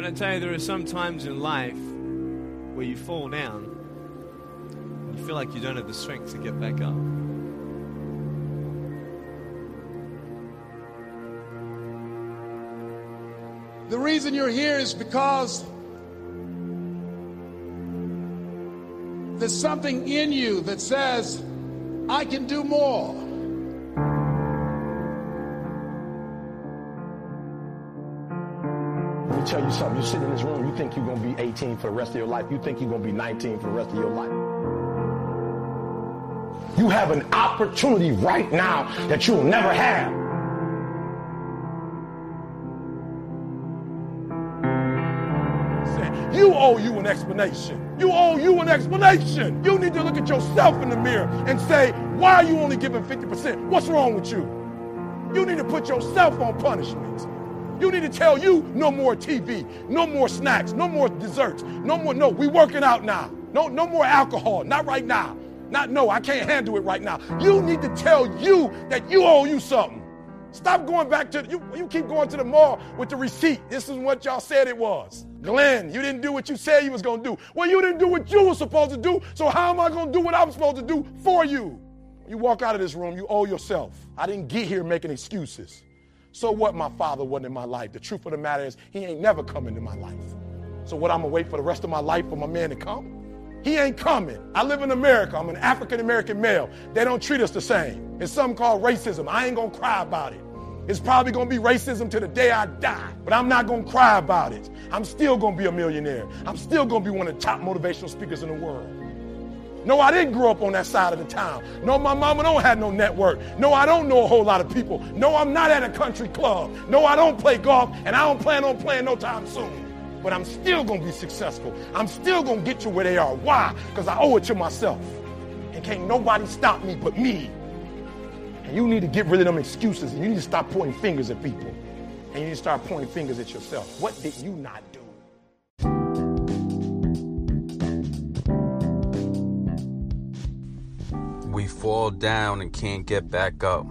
But I tell you, there are some times in life where you fall down, and you feel like you don't have the strength to get back up. The reason you're here is because there's something in you that says, I can do more. Tell you something. You sit in this room, you think you're going to be 18 for the rest of your life. You think you're going to be 19 for the rest of your life. You have an opportunity right now that you'll never have. You owe you an explanation. You owe you an explanation. You need to look at yourself in the mirror and say, why are you only giving 50%? What's wrong with you? You need to put yourself on punishment. You need to tell you no more TV, no more snacks, no more desserts, no more, no, we working out now. No, no more alcohol, not right now. Not no, I can't handle it right now. You need to tell you that you owe you something. Stop going back to you. You keep going to the mall with the receipt. This is what y'all said it was. Glenn, you didn't do what you said you was gonna do. Well, you didn't do what you were supposed to do. So how am I gonna do what I'm supposed to do for you? You walk out of this room, you owe yourself. I didn't get here making excuses. So what? My father wasn't in my life. The truth of the matter is, he ain't never coming into my life. So what? I'm gonna wait for the rest of my life for my man to come? He ain't coming. I live in America. I'm an African American male. They don't treat us the same. It's something called racism. I ain't gonna cry about it. It's probably gonna be racism to the day I die, but I'm not gonna cry about it. I'm still gonna be a millionaire. I'm still gonna be one of the top motivational speakers in the world. No, I didn't grow up on that side of the town. No, my mama don't have no network. No, I don't know a whole lot of people. No, I'm not at a country club. No, I don't play golf, and I don't plan on playing no time soon. But I'm still gonna be successful. I'm still gonna get you where they are. Why? Because I owe it to myself. And can't nobody stop me but me. And you need to get rid of them excuses and you need to stop pointing fingers at people. And you need to start pointing fingers at yourself. What did you not do? We fall down and can't get back up.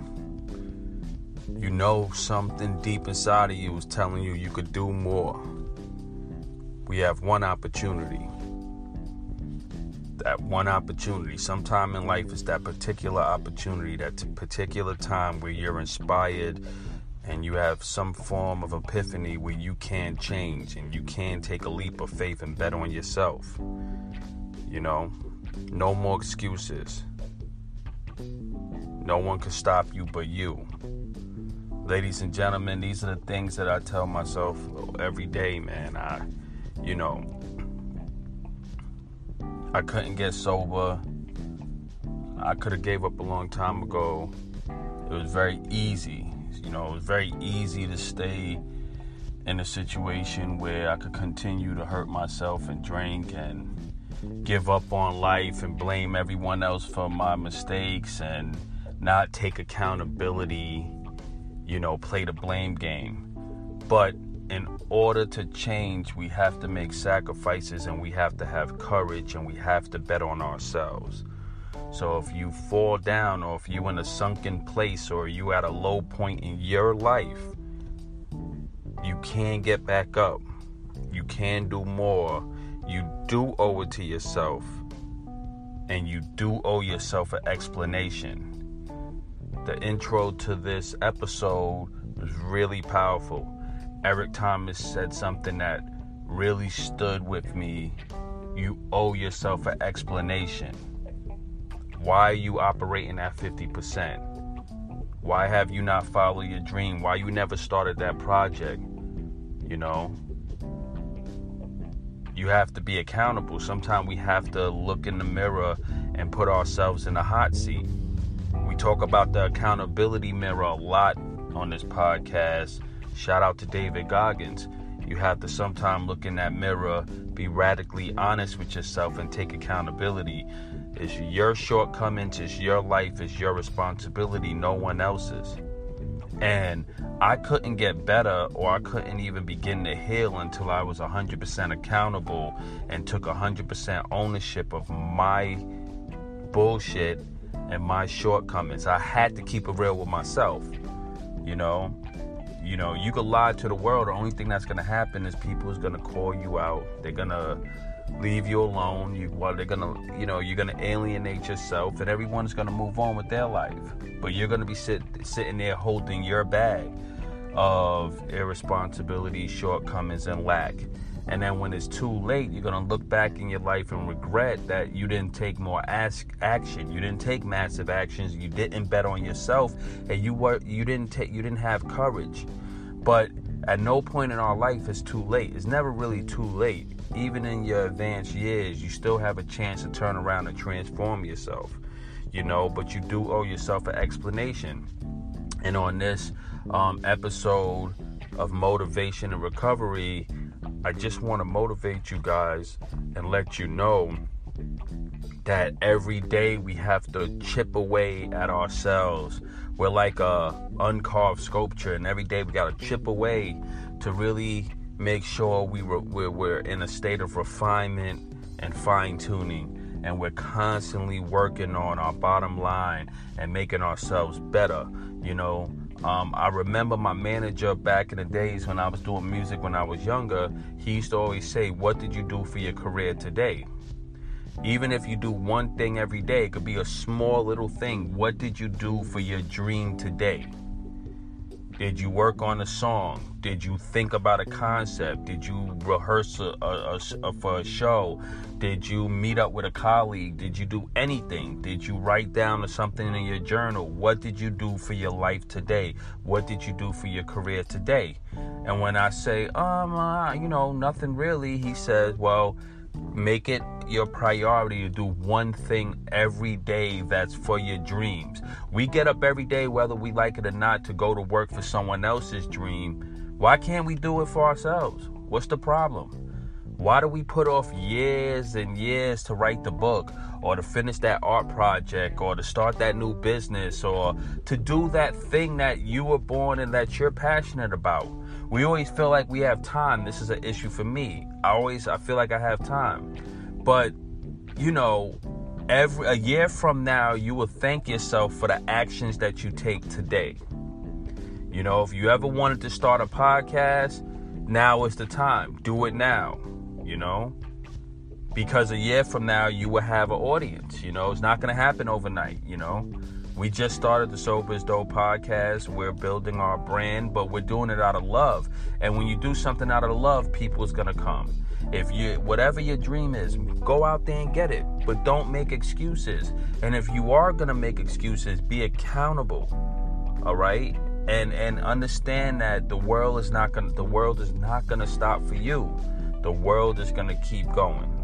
You know something deep inside of you is telling you you could do more. We have one opportunity. That one opportunity, sometime in life, is that particular opportunity, that particular time where you're inspired and you have some form of epiphany where you can change and you can take a leap of faith and bet on yourself. You know, no more excuses. No one can stop you but you. Ladies and gentlemen, these are the things that I tell myself every day, man. I, you know, I couldn't get sober. I could have gave up a long time ago. It was very easy. You know, it was very easy to stay in a situation where I could continue to hurt myself and drink and give up on life and blame everyone else for my mistakes and not take accountability, you know, play the blame game. But in order to change, we have to make sacrifices and we have to have courage and we have to bet on ourselves. So if you fall down or if you're in a sunken place or you at a low point in your life, you can get back up. You can do more. You do owe it to yourself. And you do owe yourself an explanation. The intro to this episode was really powerful. Eric Thomas said something that really stood with me. You owe yourself an explanation. Why are you operating at 50%? Why have you not followed your dream? Why you never started that project? You know? You have to be accountable. Sometimes we have to look in the mirror and put ourselves in a hot seat. We talk about the accountability mirror a lot on this podcast. Shout out to David Goggins. You have to sometimes look in that mirror, be radically honest with yourself, and take accountability. It's your shortcomings, it's your life, it's your responsibility, no one else's. And I couldn't get better or I couldn't even begin to heal until I was 100% accountable and took 100% ownership of my bullshit and my shortcomings. I had to keep it real with myself, you know? You know, you could lie to the world. The only thing that's gonna happen is people is gonna call you out. They're gonna leave you alone. You well, they're gonna, you know, you're gonna alienate yourself, and everyone's gonna move on with their life. But you're gonna be sit, sitting there holding your bag of irresponsibility, shortcomings, and lack. And then when it's too late, you're gonna look back in your life and regret that you didn't take more ask action. You didn't take massive actions. You didn't bet on yourself, and you were you didn't take you didn't have courage. But at no point in our life is too late. It's never really too late. Even in your advanced years, you still have a chance to turn around and transform yourself. You know, but you do owe yourself an explanation. And on this um, episode of motivation and recovery, I just want to motivate you guys and let you know that every day we have to chip away at ourselves. We're like a uncarved sculpture, and every day we got to chip away to really make sure we were, we're, in a state of refinement and fine tuning. And we're constantly working on our bottom line and making ourselves better. You know, um, I remember my manager back in the days when I was doing music when I was younger. He used to always say, What did you do for your career today? Even if you do one thing every day, it could be a small little thing. What did you do for your dream today? Did you work on a song? Did you think about a concept? Did you rehearse a, a, a, for a show? Did you meet up with a colleague? Did you do anything? Did you write down something in your journal? What did you do for your life today? What did you do for your career today? And when I say, um, uh, you know, nothing really, he says, well, Make it your priority to do one thing every day that's for your dreams. We get up every day, whether we like it or not, to go to work for someone else's dream. Why can't we do it for ourselves? What's the problem? Why do we put off years and years to write the book or to finish that art project or to start that new business or to do that thing that you were born and that you're passionate about? We always feel like we have time. This is an issue for me. I always I feel like I have time. But you know, every a year from now you will thank yourself for the actions that you take today. You know, if you ever wanted to start a podcast, now is the time. Do it now, you know? Because a year from now you will have an audience, you know? It's not going to happen overnight, you know? We just started the Sober is Dope podcast. We're building our brand, but we're doing it out of love. And when you do something out of love, people is gonna come. If you whatever your dream is, go out there and get it. But don't make excuses. And if you are gonna make excuses, be accountable. All right? And and understand that the world is not gonna the world is not gonna stop for you. The world is gonna keep going.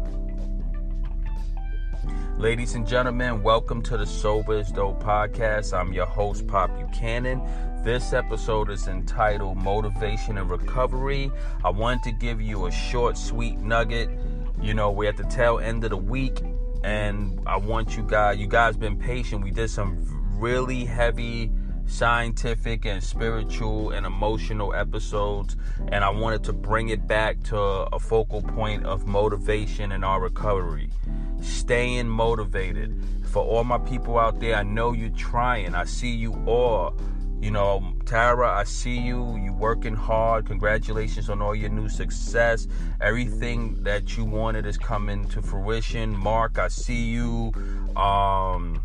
Ladies and gentlemen, welcome to the Sober is Dope podcast. I'm your host, Pop Buchanan. This episode is entitled Motivation and Recovery. I wanted to give you a short, sweet nugget. You know, we're at the tail end of the week, and I want you guys, you guys been patient. We did some really heavy scientific and spiritual and emotional episodes and I wanted to bring it back to a focal point of motivation and our recovery staying motivated. For all my people out there, I know you're trying. I see you all. You know, Tara, I see you. You working hard. Congratulations on all your new success. Everything that you wanted is coming to fruition. Mark, I see you. Um,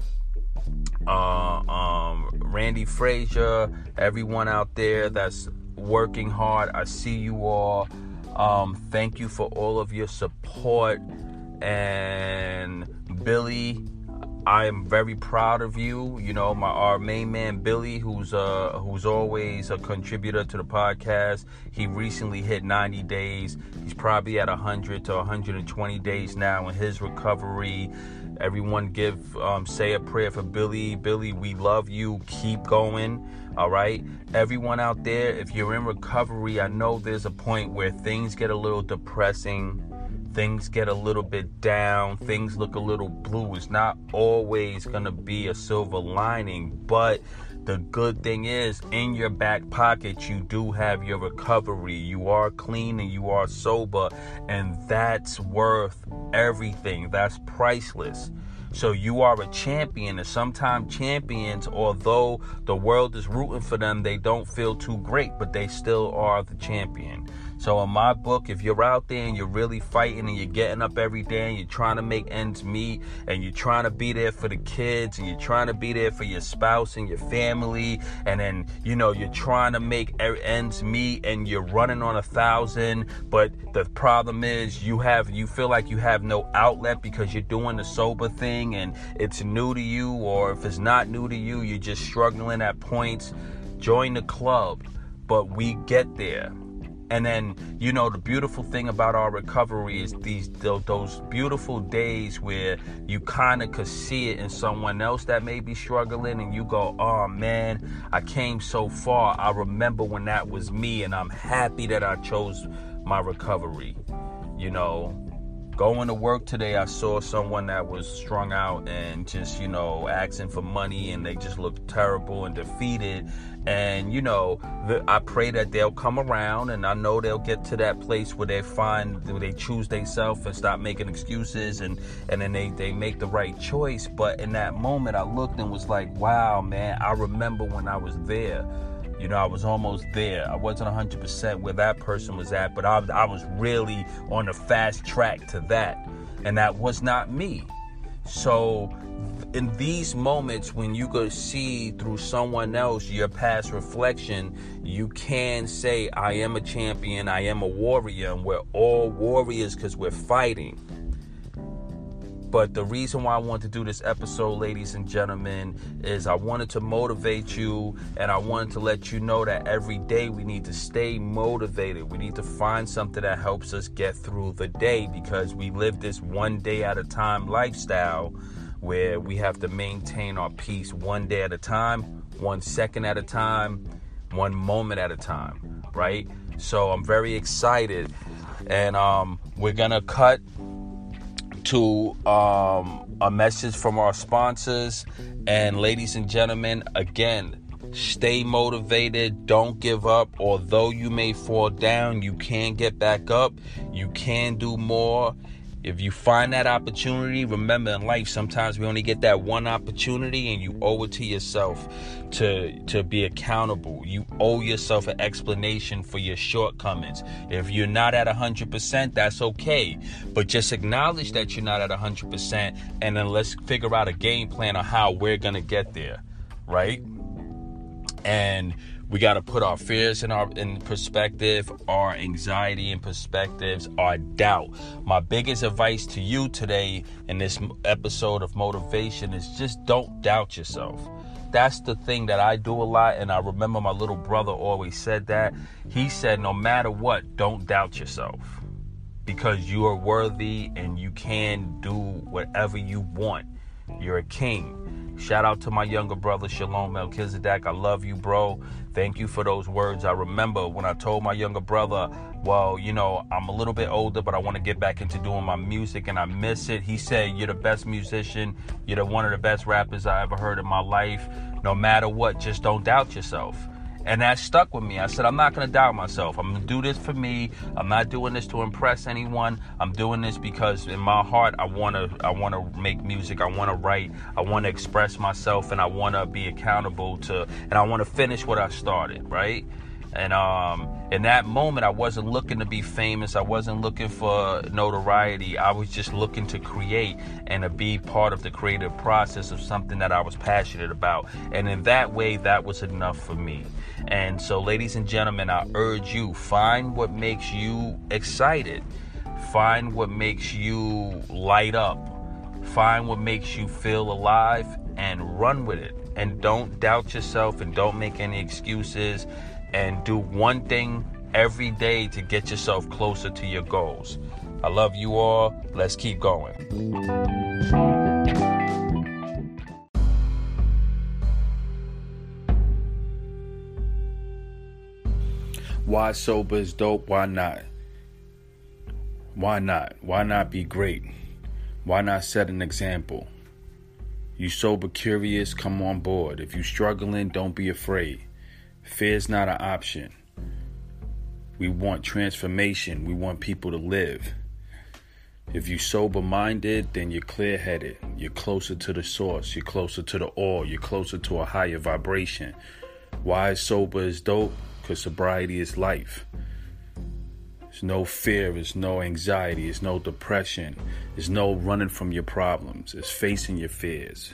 uh, um, Randy Frazier, everyone out there that's working hard. I see you all. Um, thank you for all of your support and Billy. I am very proud of you. You know, my our main man Billy, who's uh who's always a contributor to the podcast. He recently hit 90 days. He's probably at 100 to 120 days now in his recovery. Everyone give um, say a prayer for Billy. Billy, we love you. Keep going. All right. Everyone out there, if you're in recovery, I know there's a point where things get a little depressing things get a little bit down, things look a little blue. It's not always going to be a silver lining, but the good thing is, in your back pocket, you do have your recovery. You are clean and you are sober, and that's worth everything. That's priceless. So you are a champion, and sometimes champions, although the world is rooting for them, they don't feel too great, but they still are the champion. So in my book, if you're out there and you're really fighting and you're getting up every day and you're trying to make ends meet and you're trying to be there for the kids and you're trying to be there for your spouse and your family and then you know you're trying to make ends meet and you're running on a thousand, but the problem is you have you feel like you have no outlet because you're doing the sober thing and it's new to you or if it's not new to you, you're just struggling at points. Join the club, but we get there and then, you know, the beautiful thing about our recovery is these those beautiful days where you kind of could see it in someone else that may be struggling, and you go, "Oh man, I came so far. I remember when that was me, and I'm happy that I chose my recovery." You know, going to work today, I saw someone that was strung out and just, you know, asking for money and they just looked terrible and defeated. And, you know, the, I pray that they'll come around and I know they'll get to that place where they find, where they choose themselves and stop making excuses and, and then they, they make the right choice. But in that moment, I looked and was like, wow, man, I remember when I was there. You know, I was almost there. I wasn't 100% where that person was at, but I, I was really on the fast track to that. And that was not me. So, in these moments when you could see through someone else your past reflection, you can say, I am a champion, I am a warrior, and we're all warriors because we're fighting. But the reason why I want to do this episode, ladies and gentlemen, is I wanted to motivate you and I wanted to let you know that every day we need to stay motivated. We need to find something that helps us get through the day because we live this one day at a time lifestyle where we have to maintain our peace one day at a time, one second at a time, one moment at a time, right? So I'm very excited. And um, we're going to cut to um, a message from our sponsors. And ladies and gentlemen, again, stay motivated. Don't give up. Although you may fall down, you can get back up. You can do more. If you find that opportunity, remember in life sometimes we only get that one opportunity and you owe it to yourself to to be accountable. You owe yourself an explanation for your shortcomings. If you're not at 100%, that's okay. But just acknowledge that you're not at 100% and then let's figure out a game plan on how we're going to get there, right? And we got to put our fears in our in perspective, our anxiety in perspectives, our doubt. My biggest advice to you today in this episode of motivation is just don't doubt yourself. That's the thing that I do a lot, and I remember my little brother always said that. He said, No matter what, don't doubt yourself because you are worthy and you can do whatever you want. You're a king. Shout out to my younger brother, Shalom Melchizedek. I love you, bro. Thank you for those words. I remember when I told my younger brother, well, you know, I'm a little bit older, but I want to get back into doing my music and I miss it. He said, You're the best musician. You're the, one of the best rappers I ever heard in my life. No matter what, just don't doubt yourself. And that stuck with me. I said, I'm not going to doubt myself. I'm going to do this for me. I'm not doing this to impress anyone. I'm doing this because in my heart, I want to I want to make music. I want to write. I want to express myself and I want to be accountable to and I want to finish what I started, right? And um, in that moment, I wasn't looking to be famous. I wasn't looking for notoriety. I was just looking to create and to be part of the creative process of something that I was passionate about. And in that way, that was enough for me. And so, ladies and gentlemen, I urge you find what makes you excited, find what makes you light up, find what makes you feel alive, and run with it. And don't doubt yourself and don't make any excuses and do one thing every day to get yourself closer to your goals. I love you all. Let's keep going. Why sober is dope? Why not? Why not? Why not be great? Why not set an example? You sober curious, come on board. If you struggling, don't be afraid. Fear is not an option. We want transformation. We want people to live. If you sober minded, then you're clear headed. You're closer to the source. You're closer to the all. You're closer to a higher vibration. Why sober is dope? Because sobriety is life. There's no fear, there's no anxiety, there's no depression, there's no running from your problems. It's facing your fears,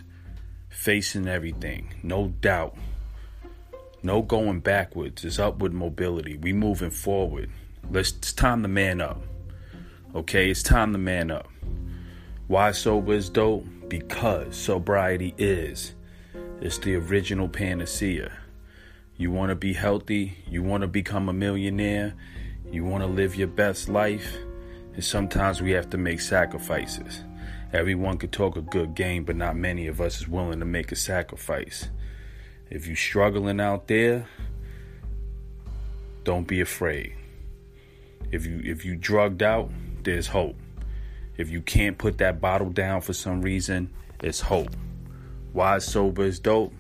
facing everything, no doubt. No going backwards, it's upward mobility. We moving forward. Let's it's time to man up. Okay, it's time to man up. Why sober is dope? Because sobriety is. It's the original panacea. You want to be healthy, you want to become a millionaire, you want to live your best life, and sometimes we have to make sacrifices. Everyone could talk a good game, but not many of us is willing to make a sacrifice. If you're struggling out there, don't be afraid. If you if you drugged out, there's hope. If you can't put that bottle down for some reason, it's hope. Why sober is dope?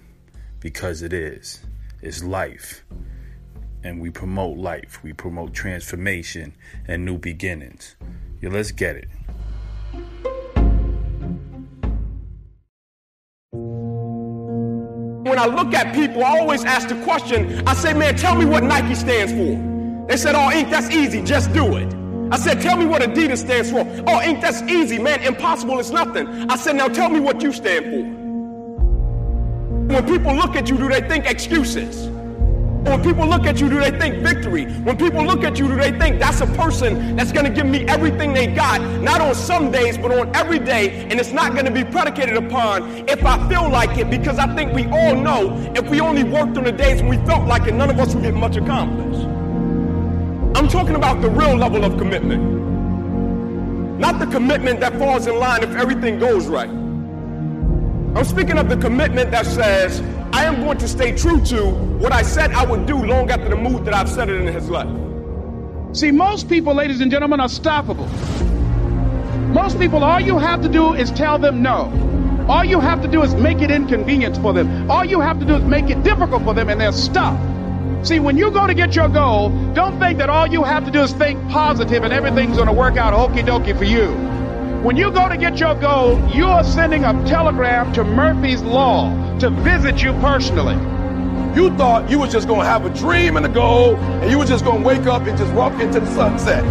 Because it is. It's life. And we promote life. We promote transformation and new beginnings. Yeah, let's get it. When I look at people, I always ask the question, I say, man, tell me what Nike stands for. They said, oh, Inc., that's easy, just do it. I said, tell me what Adidas stands for. Oh, Inc., that's easy, man, impossible is nothing. I said, now tell me what you stand for. When people look at you, do they think excuses? When people look at you, do they think victory? When people look at you, do they think that's a person that's going to give me everything they got, not on some days, but on every day, and it's not going to be predicated upon if I feel like it, because I think we all know if we only worked on the days when we felt like it, none of us would get much accomplished. I'm talking about the real level of commitment, not the commitment that falls in line if everything goes right. I'm speaking of the commitment that says, I am going to stay true to what I said I would do long after the mood that I've set it in his life. See, most people, ladies and gentlemen, are stoppable. Most people, all you have to do is tell them no. All you have to do is make it inconvenient for them. All you have to do is make it difficult for them, and they're stop. See, when you go to get your goal, don't think that all you have to do is think positive and everything's going to work out okie dokie for you. When you go to get your goal, you are sending a telegram to Murphy's Law to visit you personally. You thought you was just gonna have a dream and a goal, and you were just gonna wake up and just walk into the sunset.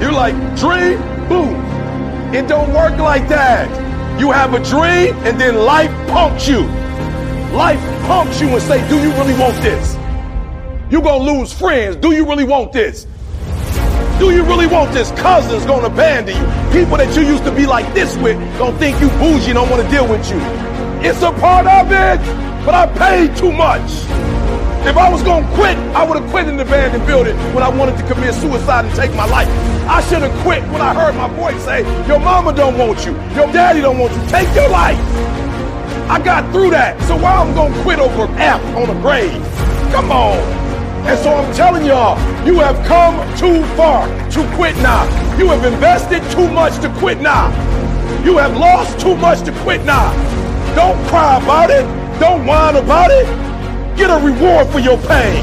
You're like, dream, boom. It don't work like that. You have a dream, and then life punks you. Life punks you and say, do you really want this? You gonna lose friends. Do you really want this? Do you really want this? Cousins gonna abandon you. People that you used to be like this with gonna think you bougie don't wanna deal with you. It's a part of it, but I paid too much. If I was gonna quit, I would have quit in the abandoned building when I wanted to commit suicide and take my life. I should have quit when I heard my voice say, Your mama don't want you, your daddy don't want you, take your life. I got through that, so why I'm gonna quit over F on a grave? Come on. And so I'm telling y'all, you have come too far to quit now. You have invested too much to quit now. You have lost too much to quit now. Don't cry about it. Don't whine about it. Get a reward for your pain.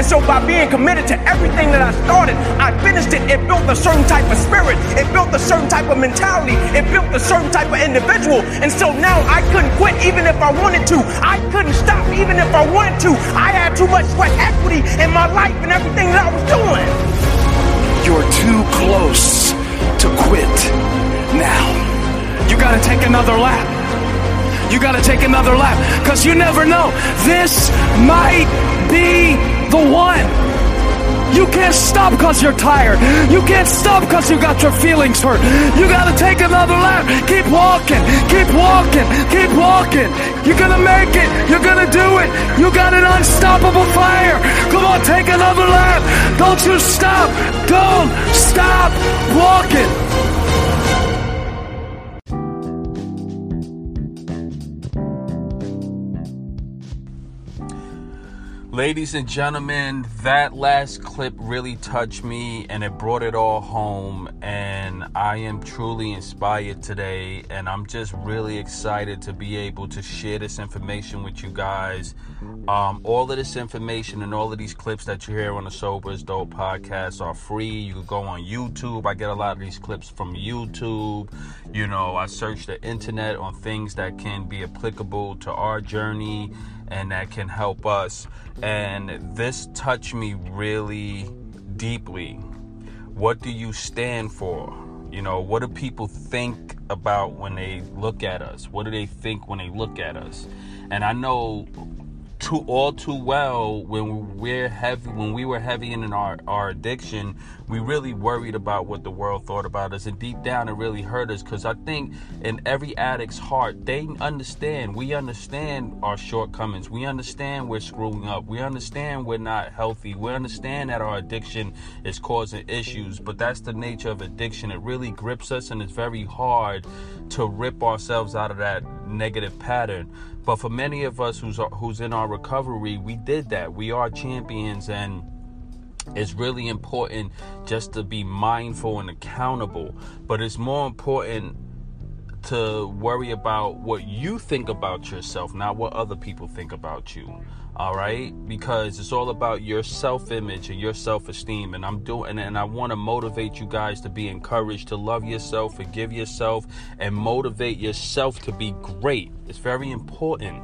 And so by being committed to everything that I started, I finished it. It built a certain type of spirit. It built a certain type of mentality. It built a certain type of individual. And so now I couldn't quit even if I wanted to. I couldn't stop even if I wanted to. I had too much sweat equity in my life and everything that I was doing. You're too close to quit now. You gotta take another lap. You gotta take another lap. Cause you never know. This might be the one. You can't stop because you're tired. You can't stop because you got your feelings hurt. You got to take another lap. Keep walking. Keep walking. Keep walking. You're going to make it. You're going to do it. You got an unstoppable fire. Come on, take another lap. Don't you stop. Don't stop walking. Ladies and gentlemen, that last clip really touched me and it brought it all home. And I am truly inspired today. And I'm just really excited to be able to share this information with you guys. Um, all of this information and all of these clips that you hear on the Sober is Dope podcast are free. You can go on YouTube. I get a lot of these clips from YouTube. You know, I search the internet on things that can be applicable to our journey and that can help us. And this touched me really deeply. What do you stand for? You know, what do people think about when they look at us? What do they think when they look at us? And I know too all too well when we're heavy when we were heavy in our, our addiction we really worried about what the world thought about us. And deep down it really hurt us because i think in every addict's heart they understand we understand our shortcomings. We understand we're screwing up. We understand we're not healthy. We understand that our addiction is causing issues but that's the nature of addiction. It really grips us and it's very hard to rip ourselves out of that negative pattern but for many of us who's who's in our recovery, we did that. We are champions and it's really important just to be mindful and accountable. But it's more important to worry about what you think about yourself, not what other people think about you all right? Because it's all about your self-image and your self-esteem and i'm doing and i want to motivate you guys to be encouraged to love yourself forgive yourself and motivate yourself to be great. It's very important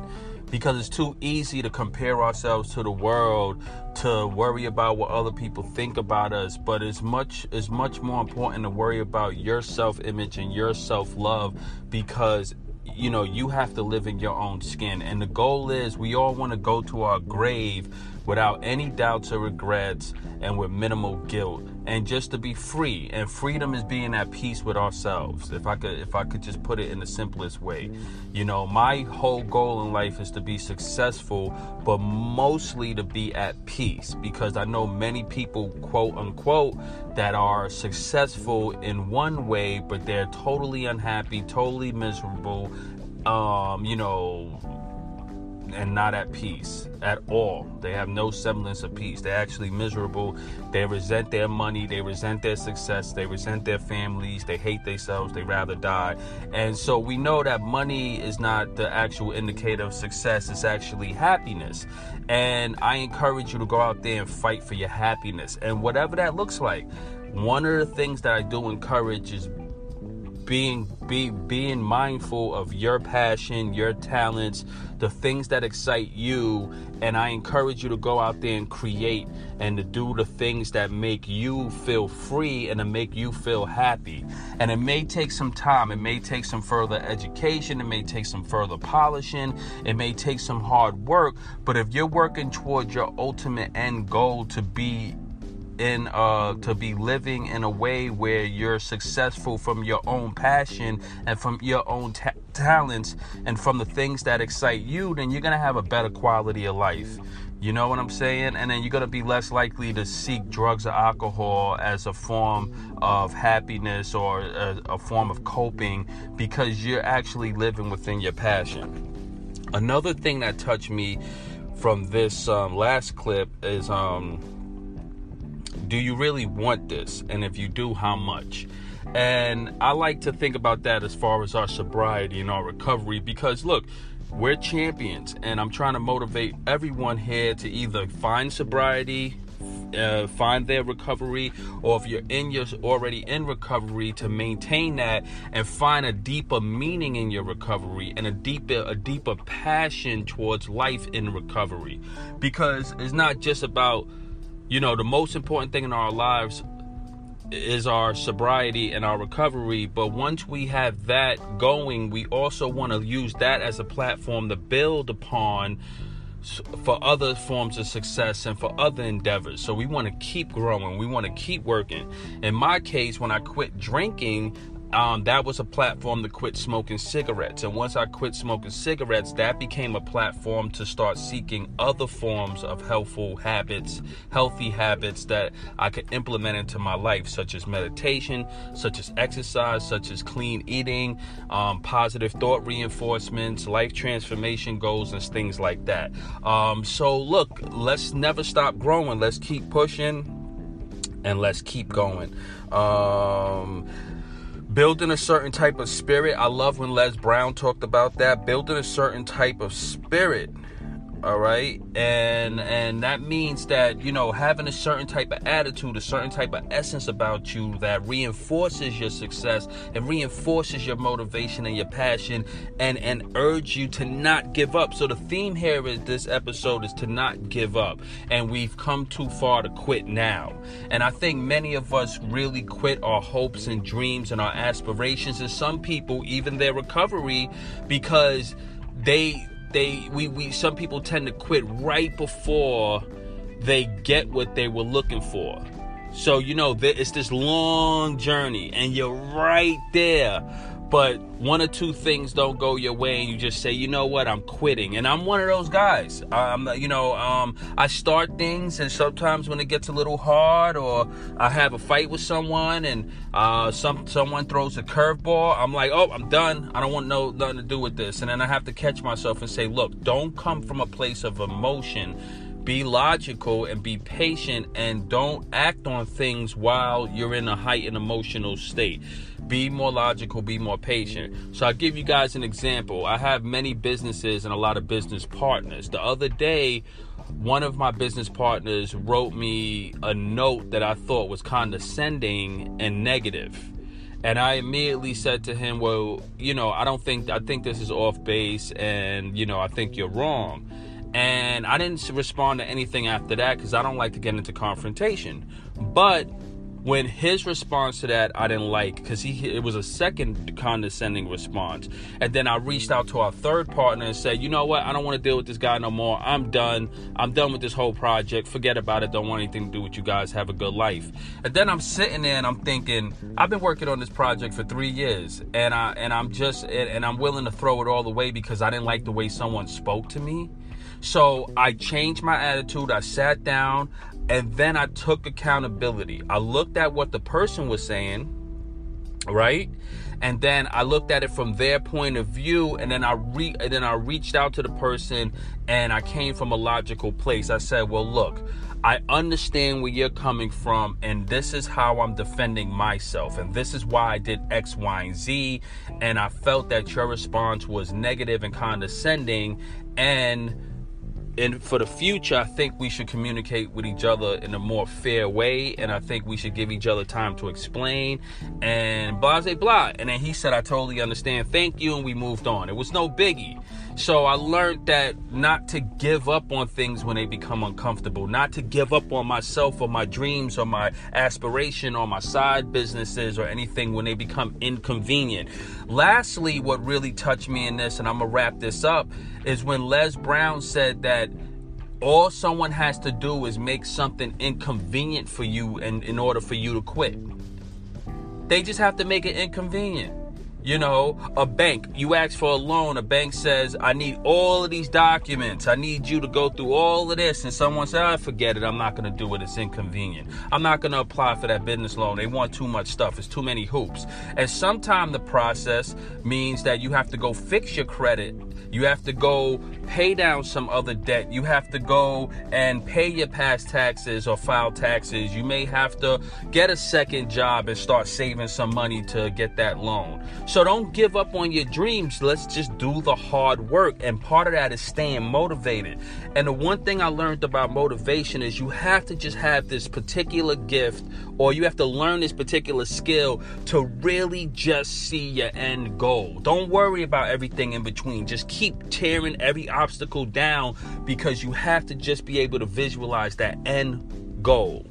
because it's too easy to compare ourselves to the world to worry about what other people think about us but it's much it's much more important to worry about your self-image and your self-love because you know, you have to live in your own skin. And the goal is we all want to go to our grave without any doubts or regrets and with minimal guilt and just to be free and freedom is being at peace with ourselves. If i could if i could just put it in the simplest way you know my whole goal in life is to be successful but mostly to be at peace because i know many people quote unquote that are successful in one way but they're totally unhappy totally miserable um you know and not at peace at all. They have no semblance of peace. They're actually miserable. They resent their money. They resent their success. They resent their families. They hate themselves. They rather die. And so we know that money is not the actual indicator of success. It's actually happiness. And I encourage you to go out there and fight for your happiness. And whatever that looks like. One of the things that I do encourage is being be being mindful of your passion, your talents, the things that excite you, and I encourage you to go out there and create and to do the things that make you feel free and to make you feel happy. And it may take some time, it may take some further education, it may take some further polishing, it may take some hard work, but if you're working towards your ultimate end goal to be in uh to be living in a way where you're successful from your own passion and from your own ta- talents and from the things that excite you then you're gonna have a better quality of life. You know what i'm saying? And then you're gonna be less likely to seek drugs or alcohol as a form of happiness or a, a form of coping because you're actually living within your passion. Another thing that touched me from this um, last clip is um do you really want this? And if you do, how much? And I like to think about that as far as our sobriety and our recovery because look, we're champions, and I'm trying to motivate everyone here to either find sobriety, uh, find their recovery, or if you're in your already in recovery, to maintain that and find a deeper meaning in your recovery and a deeper a deeper passion towards life in recovery, because it's not just about you know, the most important thing in our lives is our sobriety and our recovery. But once we have that going, we also want to use that as a platform to build upon for other forms of success and for other endeavors. So we want to keep growing. We want to keep working. In my case, when I quit drinking, um, that was a platform to quit smoking cigarettes. And once I quit smoking cigarettes, that became a platform to start seeking other forms of helpful habits, healthy habits that I could implement into my life, such as meditation, such as exercise, such as clean eating, um, positive thought reinforcements, life transformation goals, and things like that. Um, so, look, let's never stop growing. Let's keep pushing and let's keep going. Um, building a certain type of spirit. I love when Les Brown talked about that. Building a certain type of spirit all right? And and that means that you know having a certain type of attitude a certain type of essence about you that reinforces your success and reinforces your motivation and your passion and and urge you to not give up. So the theme here is this episode is to not give up. And we've come too far to quit now. And i think many of us really quit our hopes and dreams and our aspirations. And some people even their recovery because they they we, we some people tend to quit right before they get what they were looking for. So you know it's this long journey, and you're right there but one or two things don't go your way and you just say you know what? I'm quitting. And i'm one of those guys. Um, you know um, i start things and sometimes when it gets a little hard or i have a fight with someone and uh, some someone throws a curveball i'm like oh i'm done. I don't want no nothing to do with this. And then i have to catch myself and say look don't come from a place of emotion be logical and be patient and don't act on things while you're in a heightened emotional state be more logical, be more patient. So I'll give you guys an example. I have many businesses and a lot of business partners. The other day, one of my business partners wrote me a note that I thought was condescending and negative. And I immediately said to him, Well, you know, I don't think, I think this is off base and, you know, I think you're wrong. And I didn't respond to anything after that because I don't like to get into confrontation. But when his response to that I didn't like because he it was a second condescending response, and then I reached out to our third partner and said, you know what, I don't want to deal with this guy no more. I'm done. I'm done with this whole project. Forget about it. Don't want anything to do with you guys. Have a good life. And then I'm sitting there and I'm thinking, I've been working on this project for three years, and I and I'm just and, and I'm willing to throw it all away because I didn't like the way someone spoke to me. So I changed my attitude. I sat down. And then I took accountability. I looked at what the person was saying, right? And then I looked at it from their point of view, and then I re- and then I reached out to the person, and I came from a logical place. I said, "Well, look, I understand where you're coming from, and this is how I'm defending myself, and this is why I did X, Y, and Z. And I felt that your response was negative and condescending, and and for the future, I think we should communicate with each other in a more fair way, and I think we should give each other time to explain and blah blah blah. And then he said, "I totally understand. Thank you," and we moved on. It was no biggie. So I learned that not to give up on things when they become uncomfortable, not to give up on myself or my dreams or my aspiration or my side businesses or anything when they become inconvenient. Lastly, what really touched me in this, and I'm gonna wrap this up, is when Les Brown said that all someone has to do is make something inconvenient for you and in order for you to quit. They just have to make it inconvenient. You know, a bank, you ask for a loan, a bank says, I need all of these documents. I need you to go through all of this. And someone says, I forget it. I'm not going to do it. It's inconvenient. I'm not going to apply for that business loan. They want too much stuff. It's too many hoops. And sometimes the process means that you have to go fix your credit you have to go pay down some other debt. You have to go and pay your past taxes or file taxes. You may have to get a second job and start saving some money to get that loan. Don't give up on your dreams. Let's just do the hard work. And part of that is staying motivated. And the one thing I learned about motivation is you have to just have this particular gift or you have to learn this particular skill to really just see your end goal. Don't worry about everything in between. Just keep tearing every obstacle down because you have to just be able to visualize that end goal.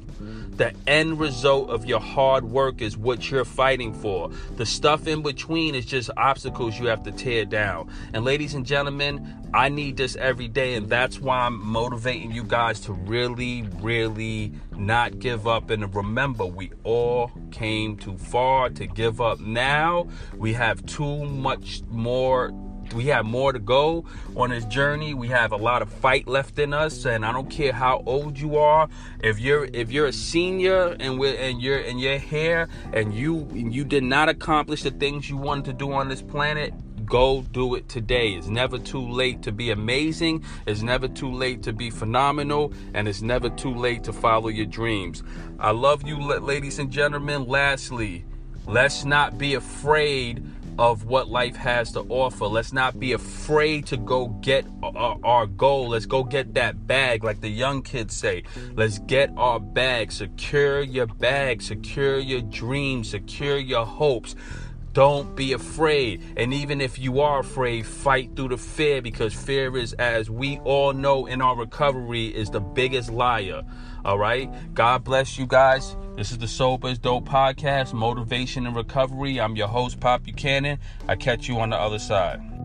The end result of your hard work is what you're fighting for. The stuff in between is just obstacles you have to tear down. And ladies and gentlemen, I need this every day, and that's why I'm motivating you guys to really, really not give up. And remember, we all came too far to give up. Now we have too much more we have more to go on this journey. We have a lot of fight left in us, and I don't care how old you are. If you're if you're a senior and we and you're and you're here and you you did not accomplish the things you wanted to do on this planet, go do it today. It's never too late to be amazing. It's never too late to be phenomenal, and it's never too late to follow your dreams. I love you, ladies and gentlemen. Lastly, let's not be afraid of what life has to offer. Let's not be afraid to go get our, our, goal. Let's go get that bag, like the young kids say. Let's get our bag. Secure your bag, secure your dreams, secure your hopes. Don't be afraid. And even if you are afraid, fight through the fear because fear is, as we all know in our recovery, is the biggest liar. All right. God bless you guys. This is the Sober is Dope podcast, motivation and recovery. I'm your host, Pop Buchanan. I catch you on the other side.